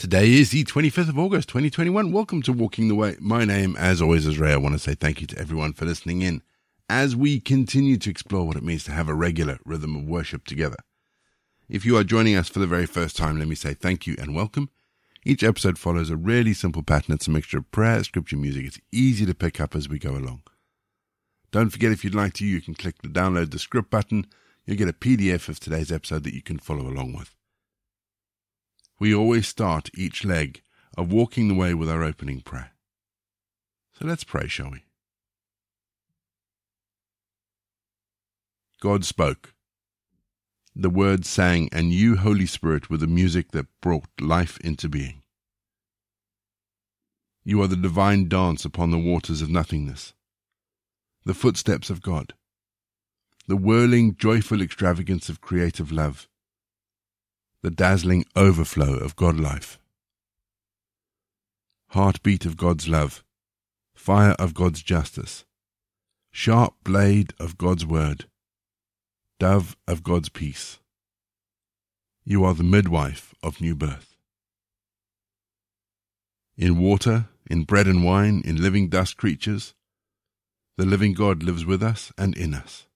Today is the 25th of August, 2021. Welcome to Walking the Way. My name, as always, is Ray. I want to say thank you to everyone for listening in as we continue to explore what it means to have a regular rhythm of worship together. If you are joining us for the very first time, let me say thank you and welcome. Each episode follows a really simple pattern. It's a mixture of prayer, scripture, music. It's easy to pick up as we go along. Don't forget, if you'd like to, you can click the download the script button. You'll get a PDF of today's episode that you can follow along with. We always start each leg of walking the way with our opening prayer. So let's pray, shall we? God spoke. The Word sang, and you, Holy Spirit, were the music that brought life into being. You are the divine dance upon the waters of nothingness, the footsteps of God, the whirling, joyful extravagance of creative love the dazzling overflow of God life. Heartbeat of God's love, fire of God's justice, sharp blade of God's word, dove of God's peace. You are the midwife of new birth. In water, in bread and wine, in living dust creatures, the living God lives with us and in us.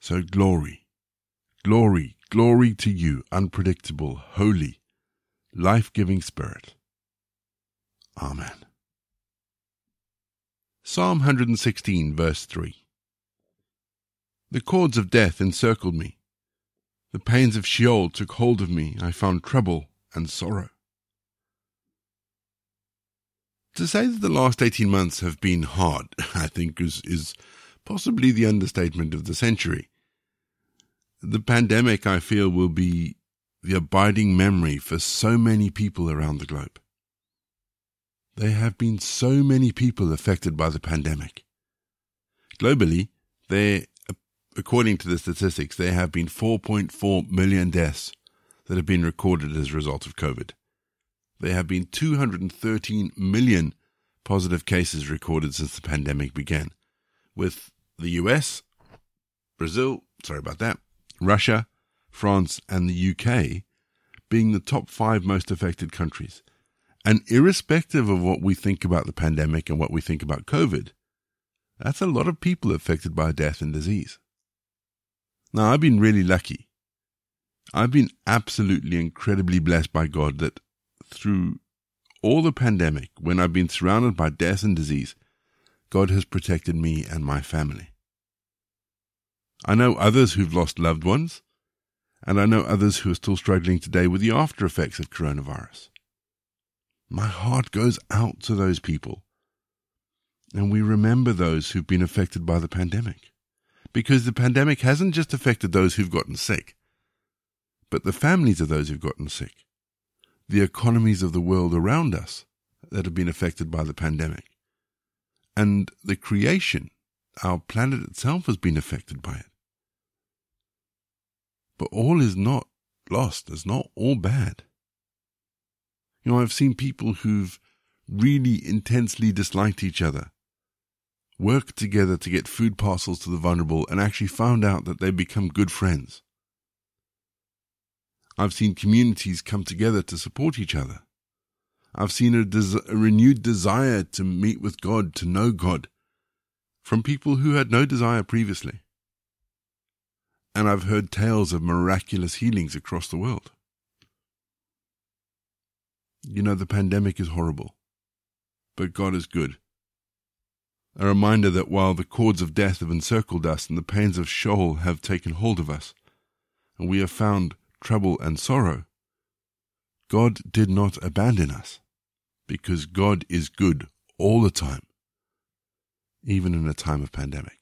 So glory, glory, Glory to you, unpredictable, holy, life giving Spirit. Amen. Psalm 116, verse 3 The cords of death encircled me. The pains of Sheol took hold of me. I found trouble and sorrow. To say that the last 18 months have been hard, I think, is, is possibly the understatement of the century the pandemic, I feel, will be the abiding memory for so many people around the globe. There have been so many people affected by the pandemic. Globally, there, according to the statistics, there have been 4.4 million deaths that have been recorded as a result of COVID. There have been 213 million positive cases recorded since the pandemic began, with the US, Brazil, sorry about that, Russia, France, and the UK being the top five most affected countries. And irrespective of what we think about the pandemic and what we think about COVID, that's a lot of people affected by death and disease. Now, I've been really lucky. I've been absolutely incredibly blessed by God that through all the pandemic, when I've been surrounded by death and disease, God has protected me and my family. I know others who've lost loved ones, and I know others who are still struggling today with the after effects of coronavirus. My heart goes out to those people. And we remember those who've been affected by the pandemic. Because the pandemic hasn't just affected those who've gotten sick, but the families of those who've gotten sick, the economies of the world around us that have been affected by the pandemic, and the creation, our planet itself has been affected by it. But all is not lost. It's not all bad. You know, I've seen people who've really intensely disliked each other work together to get food parcels to the vulnerable and actually found out that they've become good friends. I've seen communities come together to support each other. I've seen a, des- a, renewed desire to meet with God, to know God, from people who had no desire previously and I've heard tales of miraculous healings across the world. You know, the pandemic is horrible, but God is good. A reminder that while the cords of death have encircled us and the pains of Sheol have taken hold of us, and we have found trouble and sorrow, God did not abandon us, because God is good all the time, even in a time of pandemic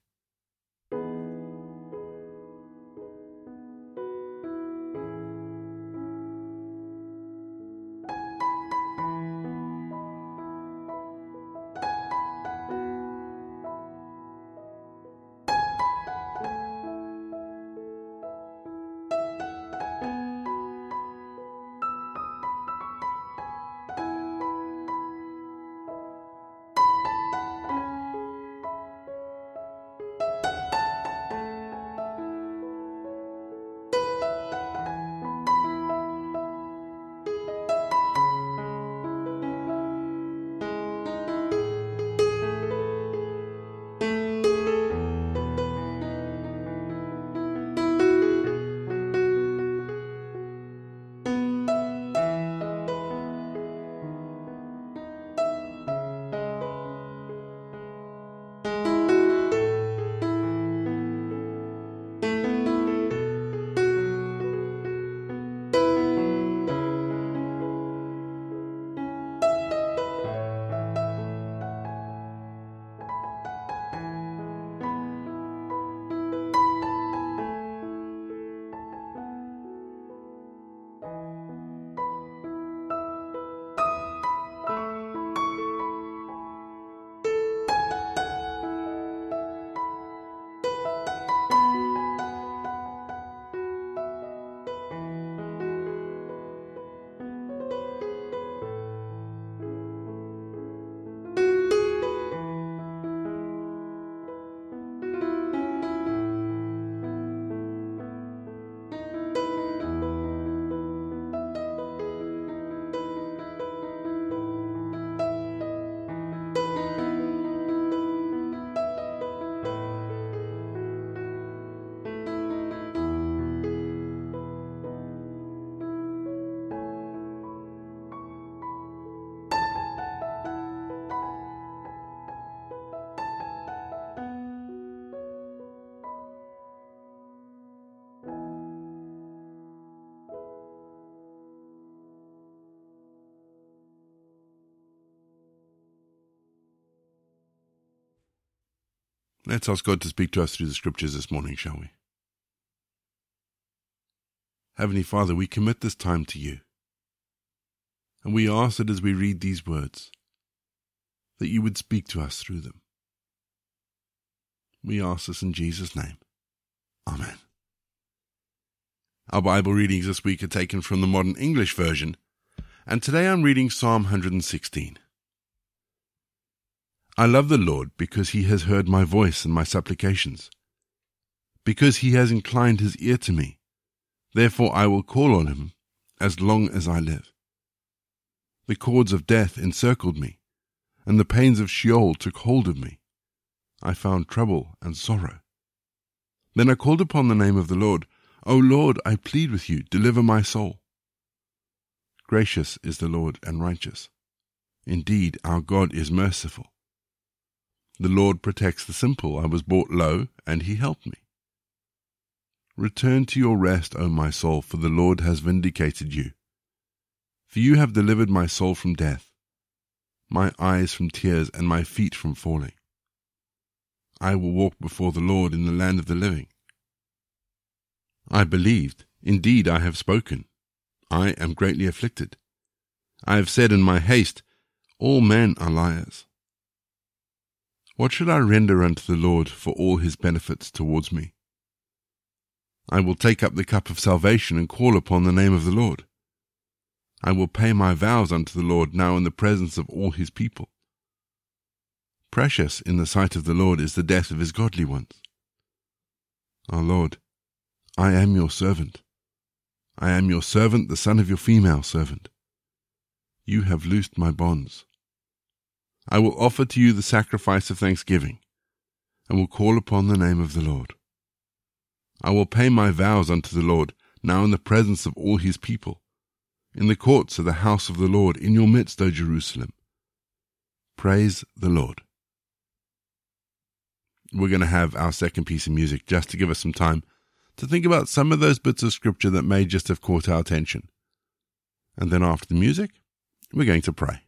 Let's ask God to speak to us through the scriptures this morning, shall we? Heavenly Father, we commit this time to you. And we ask that as we read these words, that you would speak to us through them. We ask this in Jesus' name. Amen. Our Bible readings this week are taken from the Modern English Version, and today I'm reading Psalm 116. I love the Lord because he has heard my voice and my supplications, because he has inclined his ear to me. Therefore I will call on him as long as I live. The cords of death encircled me, and the pains of Sheol took hold of me. I found trouble and sorrow. Then I called upon the name of the Lord. O Lord, I plead with you, deliver my soul. Gracious is the Lord and righteous. Indeed, our God is merciful. The Lord protects the simple. I was brought low, and he helped me. Return to your rest, O my soul, for the Lord has vindicated you. For you have delivered my soul from death, my eyes from tears, and my feet from falling. I will walk before the Lord in the land of the living. I believed, indeed I have spoken. I am greatly afflicted. I have said in my haste, All men are liars. What should I render unto the Lord for all his benefits towards me? I will take up the cup of salvation and call upon the name of the Lord. I will pay my vows unto the Lord now in the presence of all his people. Precious in the sight of the Lord is the death of his godly ones. Our Lord, I am your servant. I am your servant, the son of your female servant. You have loosed my bonds. I will offer to you the sacrifice of thanksgiving, and will call upon the name of the Lord. I will pay my vows unto the Lord, now in the presence of all his people, in the courts of the house of the Lord, in your midst, O Jerusalem. Praise the Lord we're going to have our second piece of music just to give us some time to think about some of those bits of scripture that may just have caught our attention. And then after the music, we're going to pray.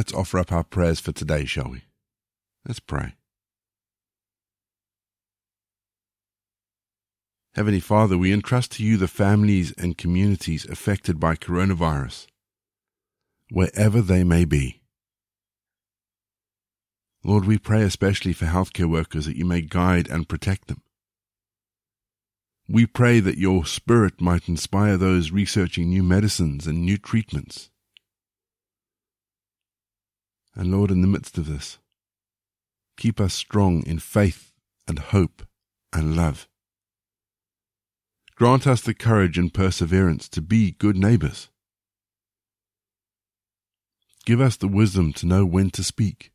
Let's offer up our prayers for today, shall we? Let's pray. Heavenly Father, we entrust to you the families and communities affected by coronavirus, wherever they may be. Lord, we pray especially for healthcare workers that you may guide and protect them. We pray that your Spirit might inspire those researching new medicines and new treatments. And Lord, in the midst of this, keep us strong in faith and hope and love. Grant us the courage and perseverance to be good neighbours. Give us the wisdom to know when to speak,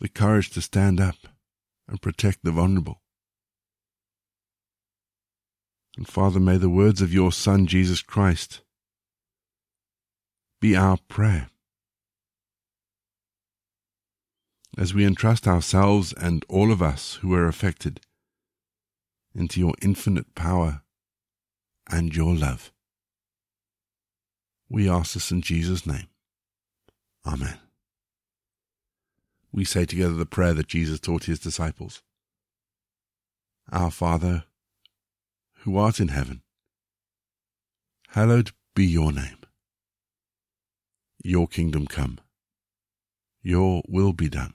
the courage to stand up and protect the vulnerable. And Father, may the words of your Son, Jesus Christ, be our prayer. As we entrust ourselves and all of us who are affected into your infinite power and your love. We ask this in Jesus' name. Amen. We say together the prayer that Jesus taught his disciples Our Father, who art in heaven, hallowed be your name. Your kingdom come, your will be done,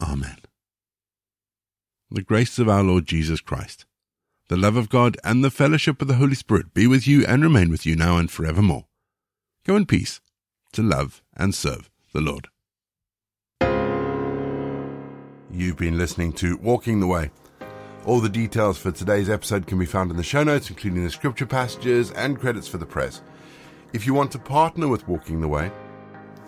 Amen. The grace of our Lord Jesus Christ, the love of God, and the fellowship of the Holy Spirit be with you and remain with you now and forevermore. Go in peace to love and serve the Lord. You've been listening to Walking the Way all the details for today's episode can be found in the show notes, including the scripture passages and credits for the press. If you want to partner with Walking the Way,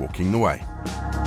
walking the way.